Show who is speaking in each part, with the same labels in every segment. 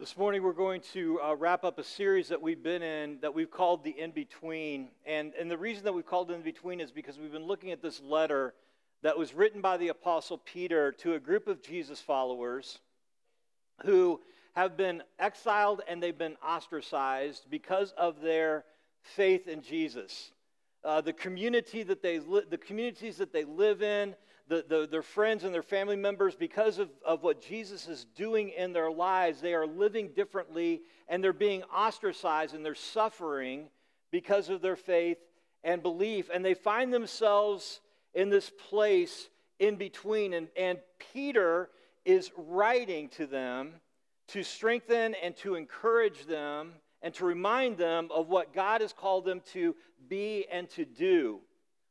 Speaker 1: This morning, we're going to uh, wrap up a series that we've been in that we've called The In Between. And, and the reason that we've called it In Between is because we've been looking at this letter that was written by the Apostle Peter to a group of Jesus followers who have been exiled and they've been ostracized because of their faith in Jesus. Uh, the community that they li- the communities that they live in, the, the, their friends and their family members, because of, of what Jesus is doing in their lives, they are living differently and they're being ostracized and they're suffering because of their faith and belief. And they find themselves in this place in between. And, and Peter is writing to them to strengthen and to encourage them and to remind them of what God has called them to be and to do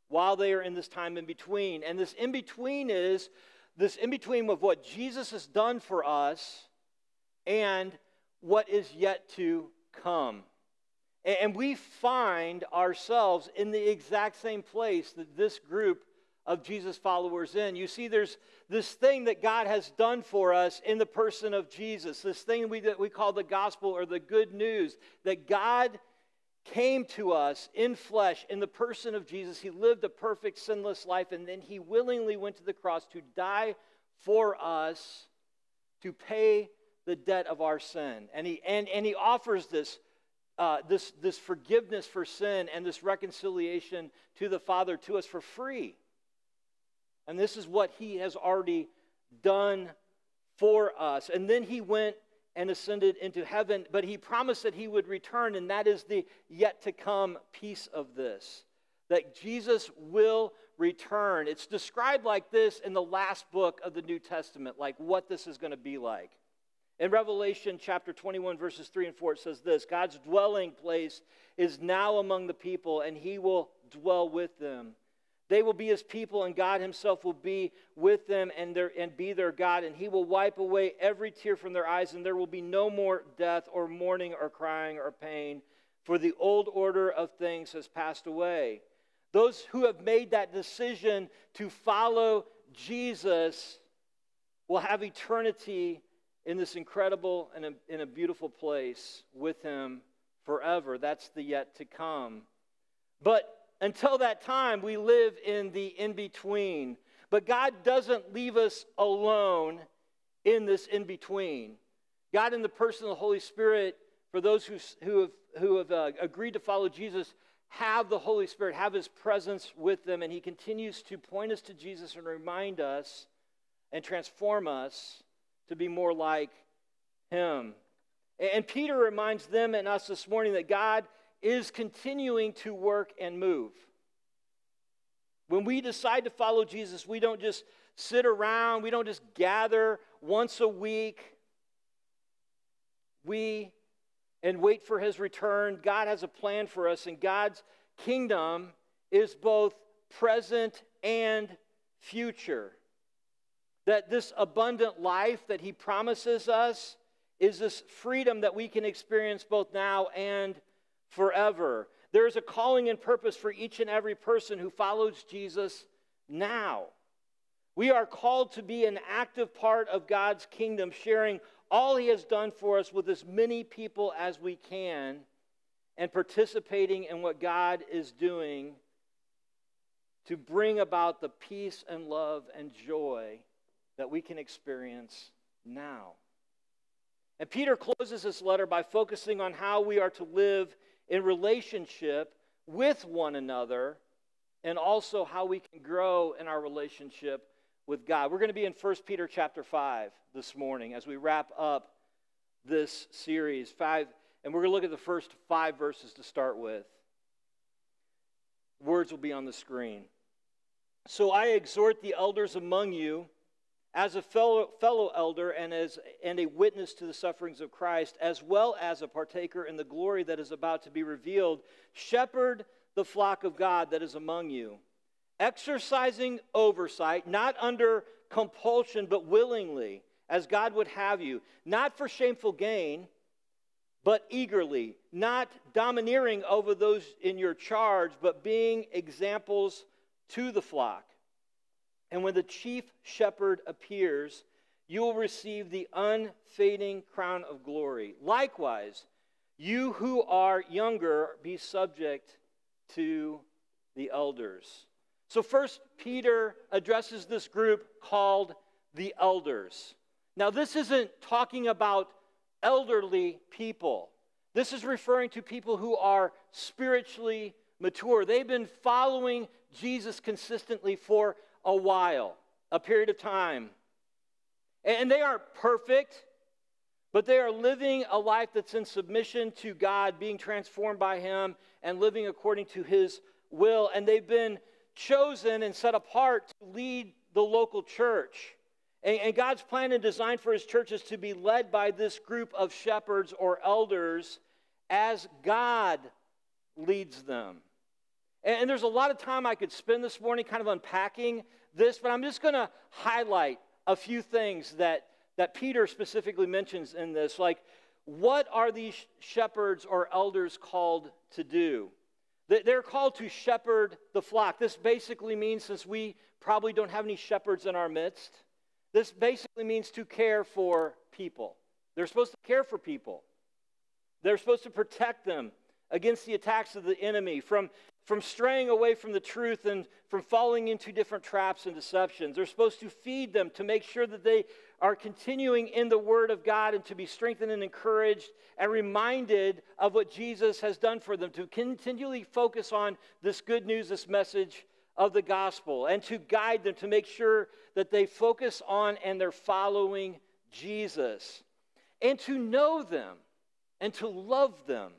Speaker 1: while they are in this time in between. And this in between is this in between of what Jesus has done for us and what is yet to come. And we find ourselves in the exact same place that this group of Jesus followers in. You see, there's this thing that God has done for us in the person of Jesus, this thing we, that we call the gospel or the good news, that God came to us in flesh in the person of Jesus. He lived a perfect, sinless life, and then he willingly went to the cross to die for us to pay the debt of our sin. And he, and, and he offers this, uh, this, this forgiveness for sin and this reconciliation to the Father to us for free. And this is what he has already done for us. And then he went and ascended into heaven, but he promised that he would return, and that is the yet to come piece of this that Jesus will return. It's described like this in the last book of the New Testament, like what this is going to be like. In Revelation chapter 21, verses 3 and 4, it says this God's dwelling place is now among the people, and he will dwell with them. They will be his people, and God himself will be with them and, their, and be their God. And he will wipe away every tear from their eyes, and there will be no more death, or mourning, or crying, or pain, for the old order of things has passed away. Those who have made that decision to follow Jesus will have eternity in this incredible and a, in a beautiful place with him forever. That's the yet to come. But until that time, we live in the in between. But God doesn't leave us alone in this in between. God, in the person of the Holy Spirit, for those who, who have, who have uh, agreed to follow Jesus, have the Holy Spirit, have His presence with them, and He continues to point us to Jesus and remind us and transform us to be more like Him. And Peter reminds them and us this morning that God is continuing to work and move. When we decide to follow Jesus, we don't just sit around, we don't just gather once a week. We and wait for his return. God has a plan for us, and God's kingdom is both present and future. That this abundant life that he promises us is this freedom that we can experience both now and forever. There is a calling and purpose for each and every person who follows Jesus now. We are called to be an active part of God's kingdom, sharing all He has done for us with as many people as we can and participating in what God is doing to bring about the peace and love and joy that we can experience now. And Peter closes this letter by focusing on how we are to live in relationship with one another and also how we can grow in our relationship with God. We're going to be in 1 Peter chapter 5 this morning as we wrap up this series. 5 and we're going to look at the first 5 verses to start with. Words will be on the screen. So I exhort the elders among you as a fellow, fellow elder and as and a witness to the sufferings of Christ, as well as a partaker in the glory that is about to be revealed, shepherd the flock of God that is among you, exercising oversight, not under compulsion, but willingly, as God would have you, not for shameful gain, but eagerly, not domineering over those in your charge, but being examples to the flock. And when the chief shepherd appears, you will receive the unfading crown of glory. Likewise, you who are younger, be subject to the elders. So, first, Peter addresses this group called the elders. Now, this isn't talking about elderly people, this is referring to people who are spiritually mature. They've been following Jesus consistently for a while, a period of time. And they aren't perfect, but they are living a life that's in submission to God, being transformed by Him, and living according to His will. And they've been chosen and set apart to lead the local church. And, God's plan and design for His church is to be led by this group of shepherds or elders as God leads them. And, there's a lot of time I could spend this morning kind of unpacking this, but I'm just going to highlight a few things that, that Peter specifically mentions in this. Like, what are these shepherds or elders called to do? They're called to shepherd the flock. This basically means, since we probably don't have any shepherds in our midst, this basically means to care for people. They're supposed to care for people. They're supposed to protect them against the attacks of the enemy, from from straying away from the truth and from falling into different traps and deceptions. They're supposed to feed them to make sure that they are continuing in the Word of God and to be strengthened and encouraged and reminded of what Jesus has done for them, to continually focus on this good news, this message of the gospel, and to guide them to make sure that they focus on and they're following Jesus, and to know them and to love them.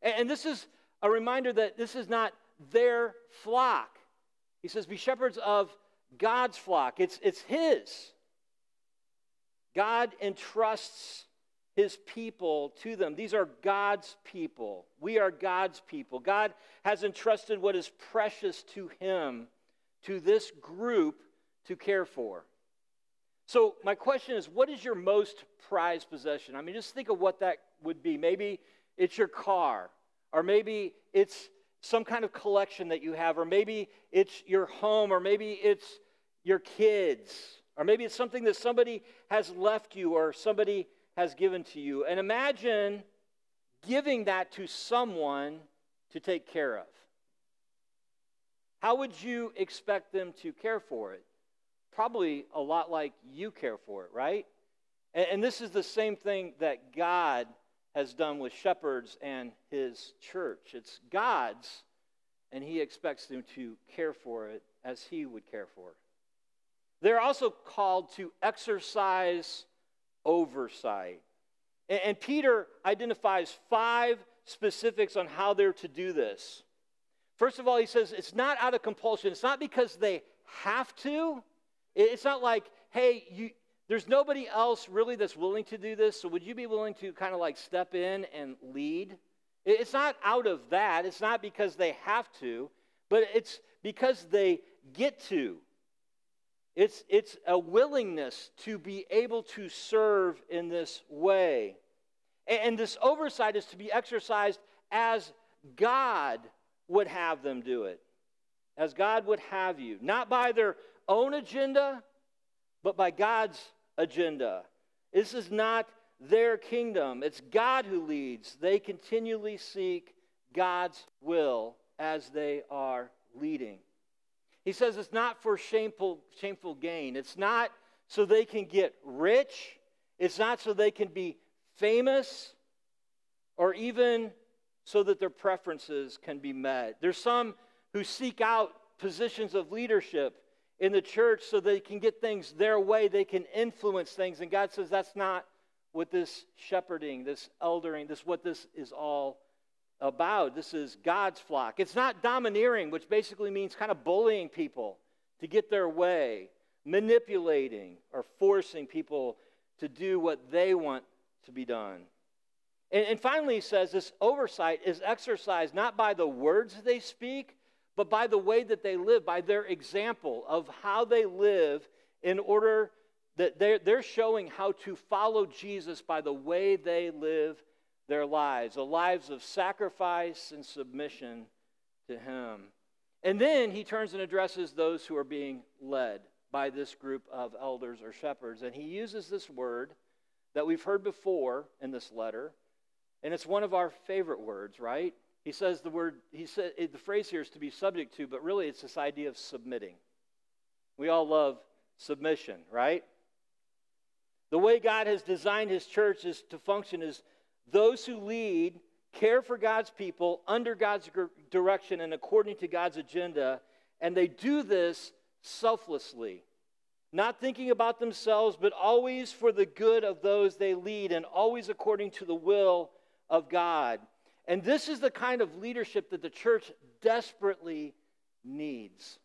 Speaker 1: And this is a reminder that this is not their flock. He says, Be shepherds of God's flock, it's, it's His. God entrusts His people to them. These are God's people. We are God's people. God has entrusted what is precious to Him to this group to care for. So, my question is what is your most prized possession? I mean, just think of what that would be. Maybe it's your car, or maybe it's some kind of collection that you have, or maybe it's your home, or maybe it's your kids, or maybe it's something that somebody has left you or somebody has given to you. And imagine giving that to someone to take care of. How would you expect them to care for it? Probably a lot like you care for it, right? And, this is the same thing that God has done with shepherds and his church. It's God's, and he expects them to care for it as he would care for it. They're also called to exercise oversight. And, Peter identifies five specifics on how they're to do this. First of all, he says it's not out of compulsion. It's not because they have to. It's not like, hey, you, there's nobody else really that's willing to do this, so would you be willing to kind of like step in and lead? It's not out of that, it's not because they have to, but it's because they get to. It's, it's a willingness to be able to serve in this way. And, and this oversight is to be exercised as God would have them do it, as God would have you, not by their own agenda, but by God's agenda. This is not their kingdom, it's God who leads. They continually seek God's will as they are leading. He says it's not for shameful, shameful gain. It's not so they can get rich. It's not so they can be famous or even so that their preferences can be met. There's some who seek out positions of leadership in the church so they can get things their way, they can influence things. And God says that's not what this shepherding, this eldering, this what this is all about. This is God's flock. It's not domineering, which basically means kind of bullying people to get their way, manipulating or forcing people to do what they want to be done. And, and finally, he says this oversight is exercised not by the words they speak, but by the way that they live, by their example of how they live in order that they're, they're showing how to follow Jesus by the way they live their lives, the lives of sacrifice and submission to Him. And then he turns and addresses those who are being led, by this group of elders or shepherds. And he uses this word that we've heard before in this letter, and it's one of our favorite words, right? He says the word, he said the phrase here is to be subject to, but really it's this idea of submitting. We all love submission, right? The way God has designed his church is to function as those who lead care for God's people under God's direction and according to God's agenda, and they do this selflessly, not thinking about themselves, but always for the good of those they lead and always according to the will of God. And this is the kind of leadership that the church desperately needs.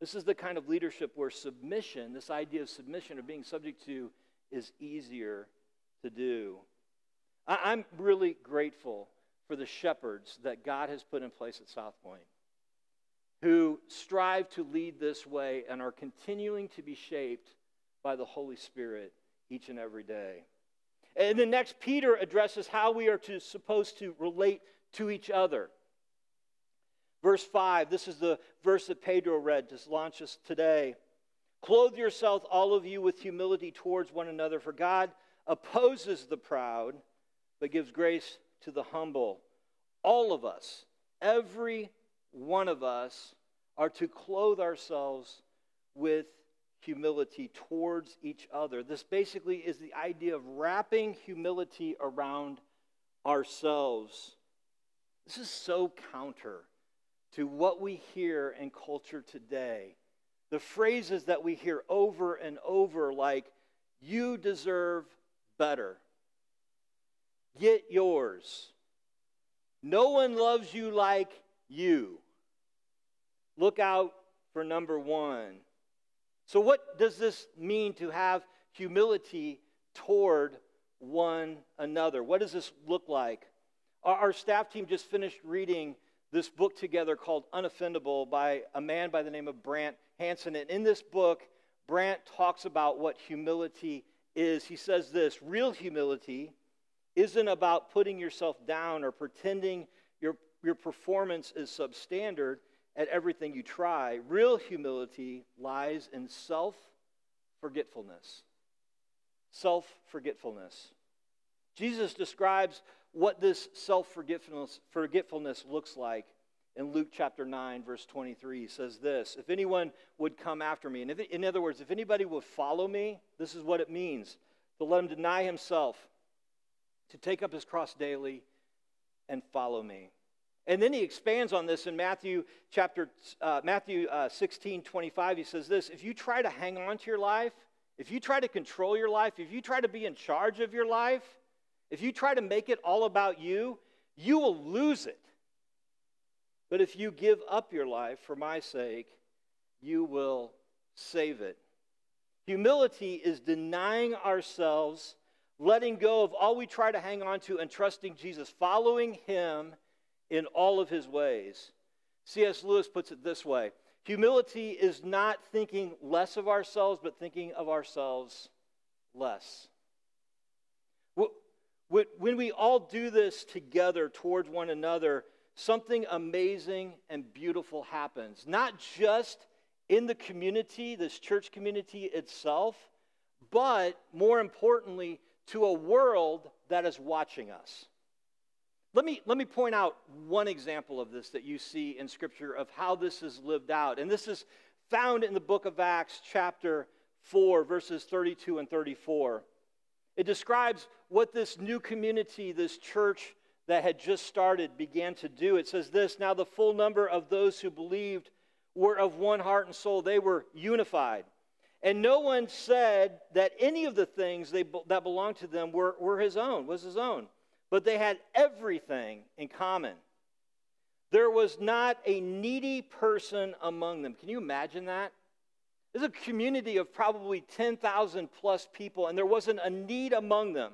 Speaker 1: This is the kind of leadership where submission, this idea of submission or being subject to, is easier to do. I'm really grateful for the shepherds that God has put in place at South Point who strive to lead this way and are continuing to be shaped by the Holy Spirit each and every day. And the next, Peter addresses how we are to, supposed to relate to each other. Verse 5, this is the verse that Pedro read to launch us today. Clothe yourself, all of you, with humility towards one another, for God opposes the proud but gives grace to the humble. All of us, every one of us, are to clothe ourselves with humility towards each other. This basically is the idea of wrapping humility around ourselves. This is so counter to what we hear in culture today. The phrases that we hear over and over, like, you deserve better. Get yours. No one loves you like you. Look out for number one. So, what does this mean to have humility toward one another? What does this look like? Our, our staff team just finished reading this book together called Unoffendable by a man by the name of Brant Hansen. And in this book, Brant talks about what humility is. He says this real humility isn't about putting yourself down or pretending your, your performance is substandard at everything you try. Real humility lies in self forgetfulness. Self forgetfulness. Jesus describes what this self forgetfulness looks like in Luke chapter 9, verse 23. He says this If anyone would come after me, and in other words, if anybody would follow me, this is what it means to let him deny himself to take up his cross daily and follow me. And then he expands on this in Matthew chapter uh, Matthew uh, 16, 25. He says this: If you try to hang on to your life, if you try to control your life, if you try to be in charge of your life, if you try to make it all about you, you will lose it. But if you give up your life for my sake, you will save it. Humility is denying ourselves letting go of all we try to hang on to and trusting Jesus, following him in all of his ways. C.S. Lewis puts it this way Humility is not thinking less of ourselves, but thinking of ourselves less. When we all do this together towards one another, something amazing and beautiful happens. Not just in the community, this church community itself, but more importantly, to a world that is watching us. Let me, let me point out one example of this that you see in Scripture of how this is lived out. And this is found in the book of Acts, chapter 4, verses 32 and 34. It describes what this new community, this church that had just started, began to do. It says this Now the full number of those who believed were of one heart and soul, they were unified. And no one said that any of the things they, that belonged to them were, were his own, was his own. But they had everything in common. There was not a needy person among them. Can you imagine that? There's a community of probably 10,000 plus people, and there wasn't a need among them.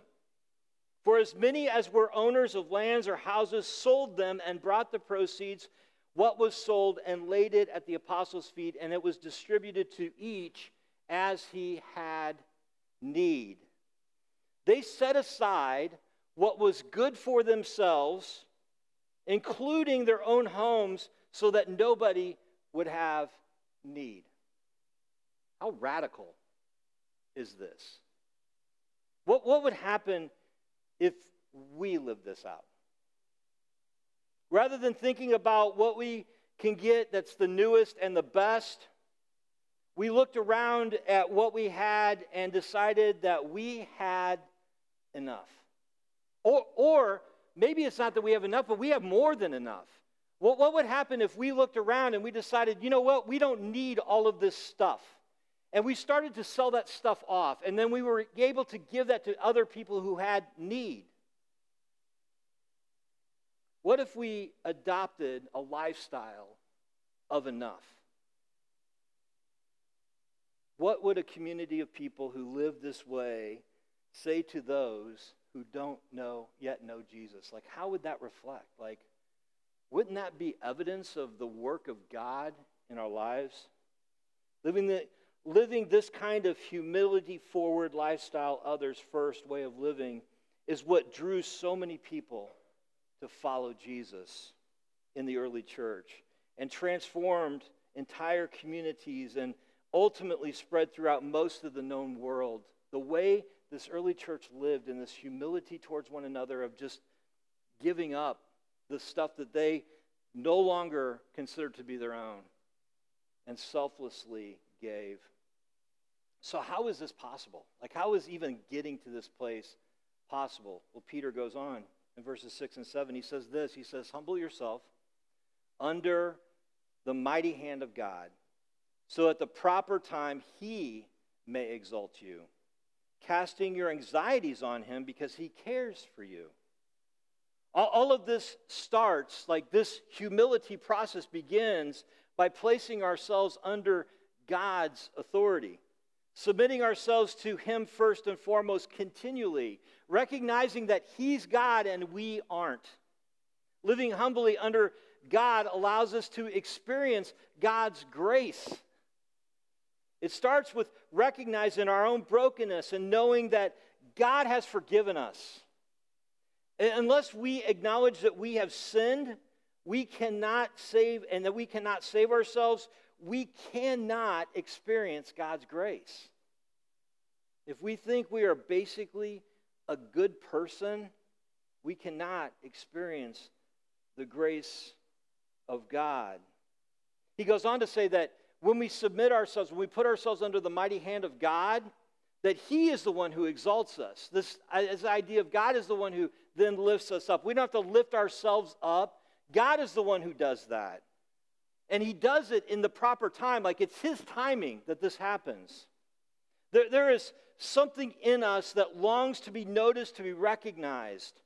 Speaker 1: For as many as were owners of lands or houses sold them and brought the proceeds, what was sold, and laid it at the apostles' feet, and it was distributed to each as he had need. They set aside what was good for themselves, including their own homes, so that nobody would have need. How radical is this? What, what would happen if we lived this out? Rather than thinking about what we can get that's the newest and the best, we looked around at what we had and decided that we had enough. Or, or maybe it's not that we have enough, but we have more than enough. What, what would happen if we looked around and we decided, you know what, we don't need all of this stuff? And we started to sell that stuff off, and then we were able to give that to other people who had need. What if we adopted a lifestyle of enough? What would a community of people who live this way say to those who don't know yet know Jesus? Like, how would that reflect? Like, wouldn't that be evidence of the work of God in our lives? Living, the, living this kind of humility forward lifestyle, others first way of living, is what drew so many people to follow Jesus in the early church and transformed entire communities and ultimately spread throughout most of the known world. The way this early church lived in this humility towards one another of just giving up the stuff that they no longer considered to be their own and selflessly gave. So, how is this possible? Like, how is even getting to this place possible? Well, Peter goes on in verses 6 and 7. He says this He says, Humble yourself under the mighty hand of God, so at the proper time he may exalt you, casting your anxieties on him because he cares for you. All, of this starts, like this humility process begins by placing ourselves under God's authority, submitting ourselves to Him first and foremost continually, recognizing that He's God and we aren't. Living humbly under God allows us to experience God's grace. It starts with recognizing our own brokenness and knowing that God has forgiven us. Unless we acknowledge that we have sinned, we cannot save, and that we cannot save ourselves, we cannot experience God's grace. If we think we are basically a good person, we cannot experience the grace of God. He goes on to say that when we submit ourselves, when we put ourselves under the mighty hand of God, that He is the one who exalts us. This, uh, this idea of God is the one who then lifts us up. We don't have to lift ourselves up. God is the one who does that. And He does it in the proper time, like it's His timing that this happens. There, there is something in us that longs to be noticed, to be recognized,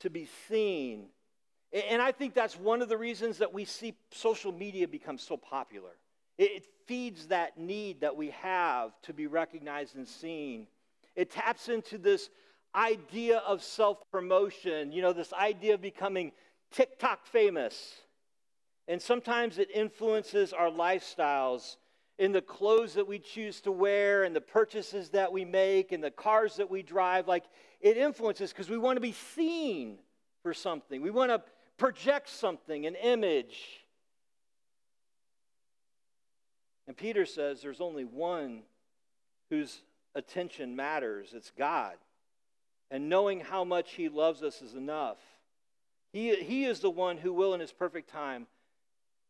Speaker 1: to be seen. And I think that's one of the reasons that we see social media become so popular. It feeds that need that we have to be recognized and seen. It taps into this idea of self promotion, you know, this idea of becoming TikTok famous. And sometimes it influences our lifestyles in the clothes that we choose to wear and the purchases that we make and the cars that we drive. Like it influences because we want to be seen for something, we want to project something, an image. And Peter says there's only one whose attention matters it's God. And knowing how much He loves us is enough. He, he is the one who will, in His perfect time,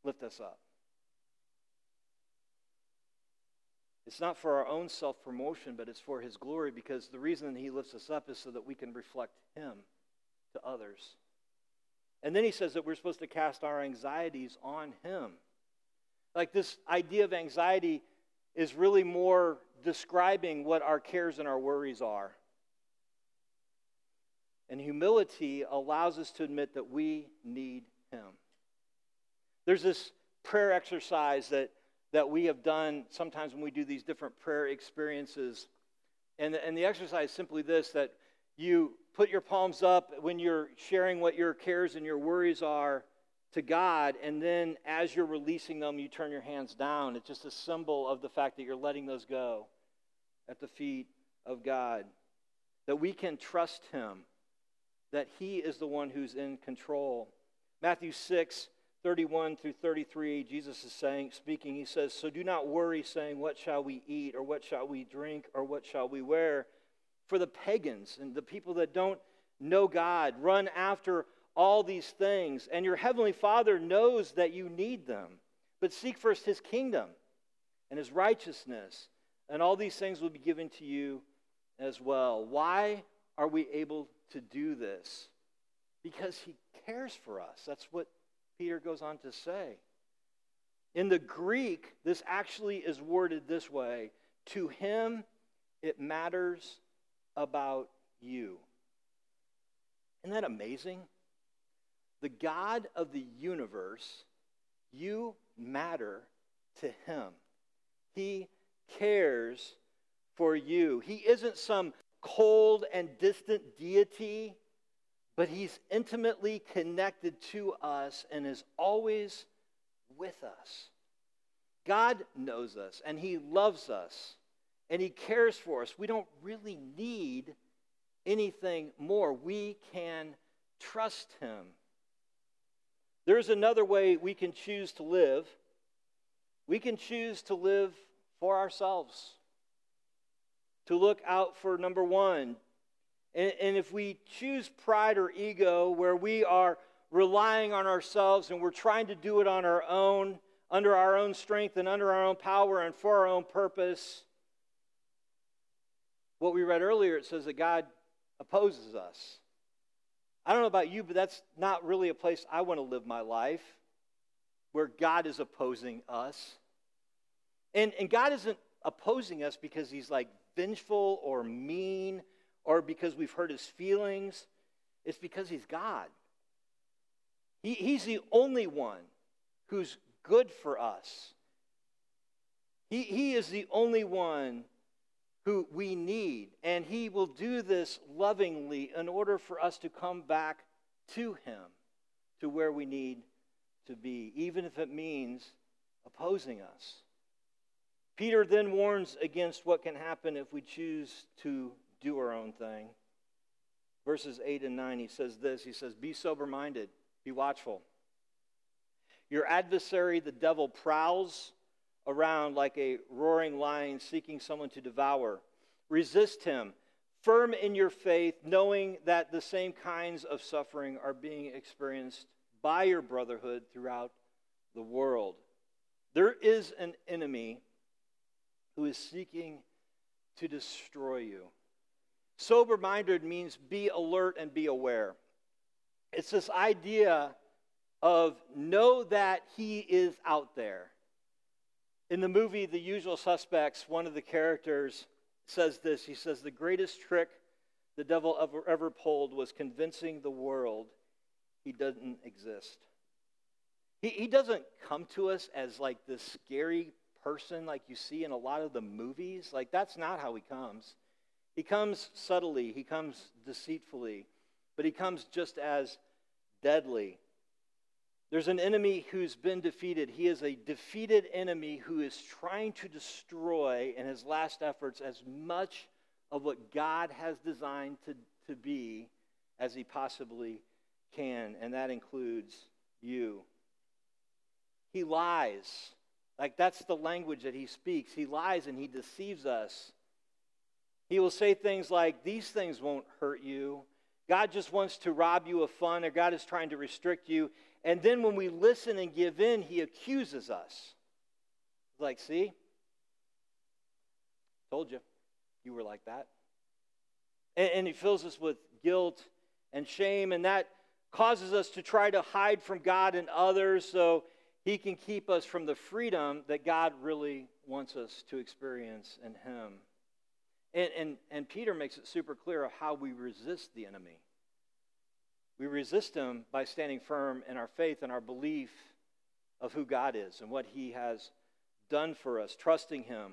Speaker 1: lift us up. It's not for our own self promotion, but it's for His glory because the reason He lifts us up is so that we can reflect Him to others. And then He says that we're supposed to cast our anxieties on Him. Like this idea of anxiety is really more describing what our cares and our worries are. And humility allows us to admit that we need Him. There's this prayer exercise that, that we have done sometimes when we do these different prayer experiences. And and the exercise is simply this that you put your palms up when you're sharing what your cares and your worries are to God, and then as you're releasing them, you turn your hands down. It's just a symbol of the fact that you're letting those go at the feet of God. That we can trust Him, that He is the one who's in control. Matthew 6 31 through 33, Jesus is saying, speaking, he says, So do not worry, saying, What shall we eat, or what shall we drink, or what shall we wear? For the pagans and the people that don't know God run after all these things, and your heavenly Father knows that you need them. But seek first his kingdom and his righteousness, and all these things will be given to you as well. Why are we able to do this? Because he cares for us. That's what Peter goes on to say. In the Greek, this actually is worded this way To him it matters about you. Isn't that amazing? The God of the universe, you matter to him. He cares for you. He isn't some cold and distant deity but he's intimately connected to us and is always with us. God knows us and he loves us and he cares for us. We don't really need anything more. We can trust him. There's another way we can choose to live. We can choose to live for ourselves, to look out for number one, and, and if we choose pride or ego, where we are relying on ourselves and we're trying to do it on our own, under our own strength and under our own power and for our own purpose, what we read earlier, it says that God opposes us. I don't know about you, but that's not really a place I want to live my life where God is opposing us. And, and God isn't opposing us because he's like vengeful or mean or because we've hurt his feelings. It's because he's God. He, he's the only one who's good for us. He, he is the only one who we need, and he will do this lovingly in order for us to come back to him, to where we need to be, even if it means opposing us. Peter then warns against what can happen if we choose to do our own thing. Verses 8 and 9, he says this He says, Be sober minded, be watchful. Your adversary, the devil, prowls around like a roaring lion seeking someone to devour. Resist him, firm in your faith, knowing that the same kinds of suffering are being experienced by your brotherhood throughout the world. There is an enemy who is seeking to destroy you. Sober minded means be alert and be aware. It's this idea of know that he is out there. In the movie The Usual Suspects, one of the characters says this He says, The greatest trick the devil ever, ever pulled was convincing the world he doesn't exist. He, he doesn't come to us as like this scary person like you see in a lot of the movies. Like, that's not how he comes. He comes subtly, he comes deceitfully, but he comes just as deadly. There's an enemy who's been defeated. He is a defeated enemy who is trying to destroy, in his last efforts, as much of what God has designed to, to be as he possibly can, and that includes you. He lies. Like, that's the language that he speaks. He lies and he deceives us. He will say things like, These things won't hurt you. God just wants to rob you of fun, or God is trying to restrict you. And then when we listen and give in, he accuses us. Like, see? Told you. You were like that. And, and he fills us with guilt and shame, and that causes us to try to hide from God and others so he can keep us from the freedom that God really wants us to experience in him. And, and, and Peter makes it super clear of how we resist the enemy. We resist him by standing firm in our faith and our belief of who God is and what he has done for us, trusting him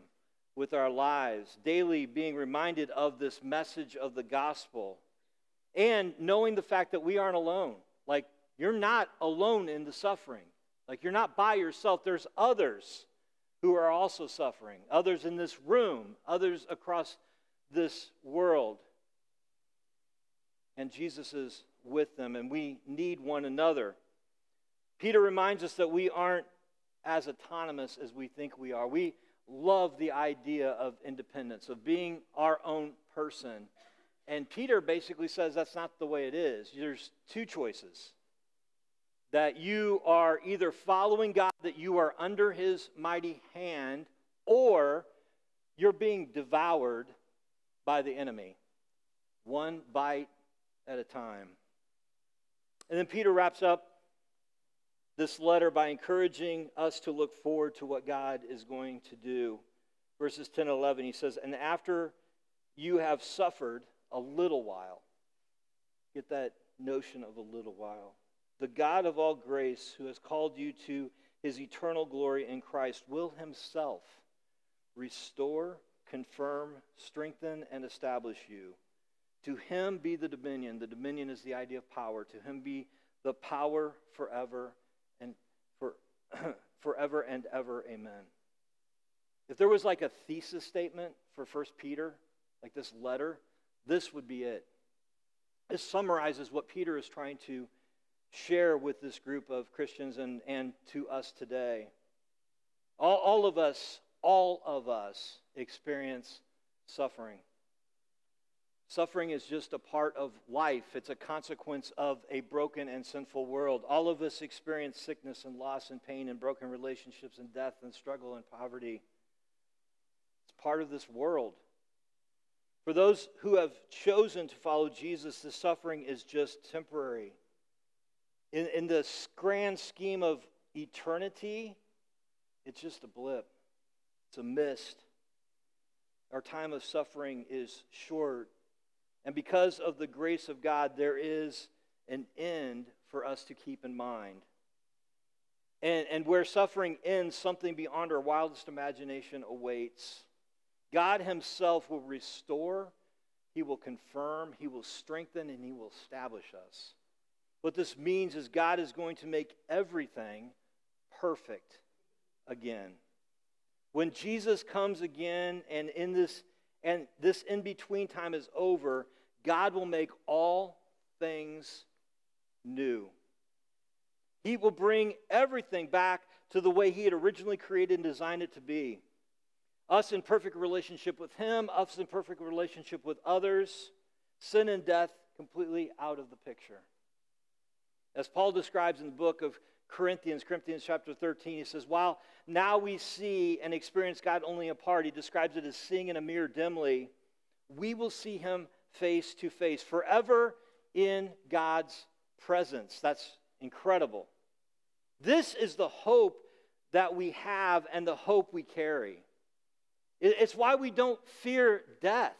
Speaker 1: with our lives, daily being reminded of this message of the gospel, and knowing the fact that we aren't alone. Like, you're not alone in the suffering. Like, you're not by yourself. There's others who are also suffering, others in this room, others across this world. And Jesus is with them, and we need one another. Peter reminds us that we aren't as autonomous as we think we are. We love the idea of independence, of being our own person. And Peter basically says that's not the way it is. There's two choices that you are either following God, that you are under his mighty hand, or you're being devoured by the enemy, one bite at a time. And then Peter wraps up this letter by encouraging us to look forward to what God is going to do. Verses 10 and 11, he says, And after you have suffered a little while, get that notion of a little while, the God of all grace, who has called you to his eternal glory in Christ, will himself restore, confirm, strengthen, and establish you. To him be the dominion. The dominion is the idea of power. To him be the power forever and for forever and ever. Amen. If there was like a thesis statement for First Peter, like this letter, this would be it. This summarizes what Peter is trying to share with this group of Christians and, and to us today. All, all of us, all of us experience suffering. Suffering is just a part of life. It's a consequence of a broken and sinful world. All of us experience sickness and loss and pain and broken relationships and death and struggle and poverty. It's part of this world. For those who have chosen to follow Jesus, the suffering is just temporary. In, in the grand scheme of eternity, it's just a blip, it's a mist. Our time of suffering is short. And because of the grace of God, there is an end for us to keep in mind. And, and where suffering ends, something beyond our wildest imagination awaits. God Himself will restore, He will confirm, He will strengthen, and He will establish us. What this means is God is going to make everything perfect again. When Jesus comes again and in this and this in between time is over, God will make all things new. He will bring everything back to the way He had originally created and designed it to be. Us in perfect relationship with Him, us in perfect relationship with others, sin and death completely out of the picture. As Paul describes in the book of Corinthians, Corinthians chapter 13, he says, While now we see and experience God only in part, he describes it as seeing in a mirror dimly, we will see him face to face, forever in God's presence. That's incredible. This is the hope that we have and the hope we carry. It's why we don't fear death.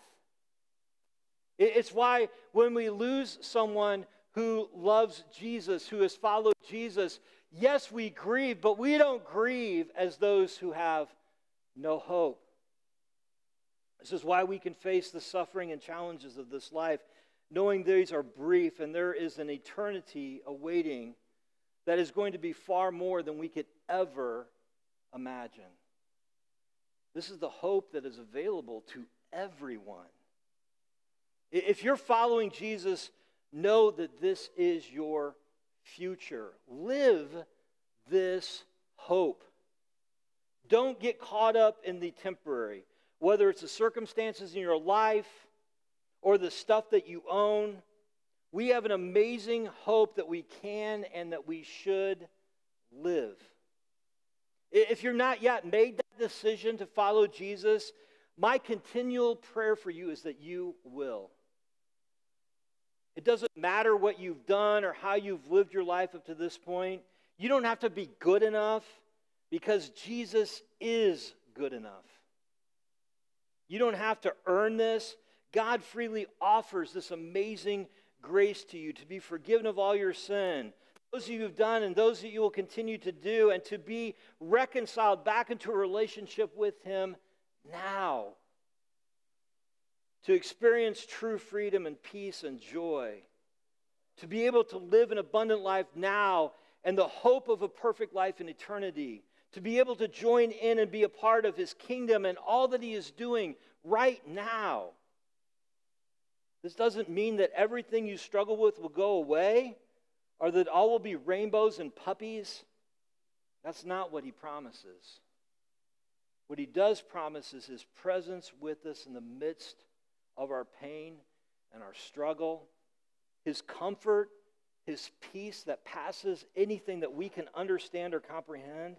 Speaker 1: It's why when we lose someone who loves Jesus, who has followed Jesus, yes, we grieve, but we don't grieve as those who have no hope. This is why we can face the suffering and challenges of this life, knowing these are brief and there is an eternity awaiting that is going to be far more than we could ever imagine. This is the hope that is available to everyone. If you're following Jesus, Know that this is your future. Live this hope. Don't get caught up in the temporary, whether it's the circumstances in your life or the stuff that you own. We have an amazing hope that we can and that we should live. If you're not yet made that decision to follow Jesus, my continual prayer for you is that you will. It doesn't matter what you've done or how you've lived your life up to this point. You don't have to be good enough because Jesus is good enough. You don't have to earn this. God freely offers this amazing grace to you to be forgiven of all your sin, those that you have done and those that you will continue to do, and to be reconciled back into a relationship with Him now to experience true freedom and peace and joy, to be able to live an abundant life now and the hope of a perfect life in eternity, to be able to join in and be a part of his kingdom and all that he is doing right now. This doesn't mean that everything you struggle with will go away or that all will be rainbows and puppies. That's not what he promises. What he does promise is his presence with us in the midst of our pain and our struggle, his comfort, his peace that passes anything that we can understand or comprehend,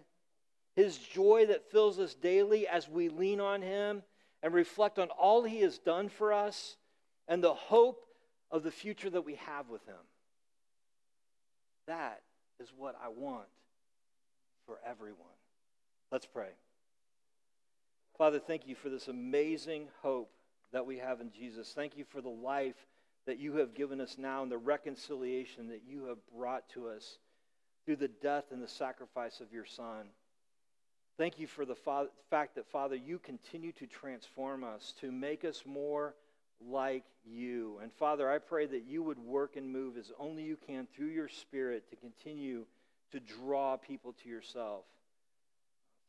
Speaker 1: his joy that fills us daily as we lean on him and reflect on all he has done for us, and the hope of the future that we have with him. That is what I want for everyone. Let's pray. Father, thank you for this amazing hope that we have in Jesus. Thank you for the life that you have given us now and the reconciliation that you have brought to us through the death and the sacrifice of your Son. Thank you for the fact that, Father, you continue to transform us, to make us more like you. And Father, I pray that you would work and move as only you can through your Spirit to continue to draw people to yourself.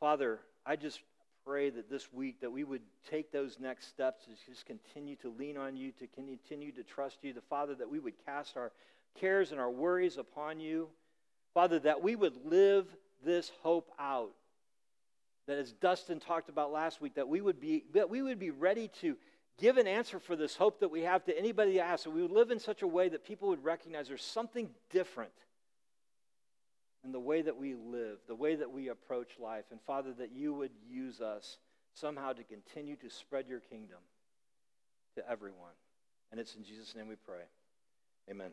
Speaker 1: Father, I just pray that this week that we would take those next steps to just continue to lean on you, to continue to trust you. The Father, that we would cast our cares and our worries upon you. Father, that we would live this hope out. That as Dustin talked about last week, that we would be that we would be ready to give an answer for this hope that we have to anybody that asks. That we would live in such a way that people would recognize there's something different in the way that we live, the way that we approach life. And Father, that you would use us somehow to continue to spread your kingdom to everyone. And it's in Jesus' name we pray. Amen.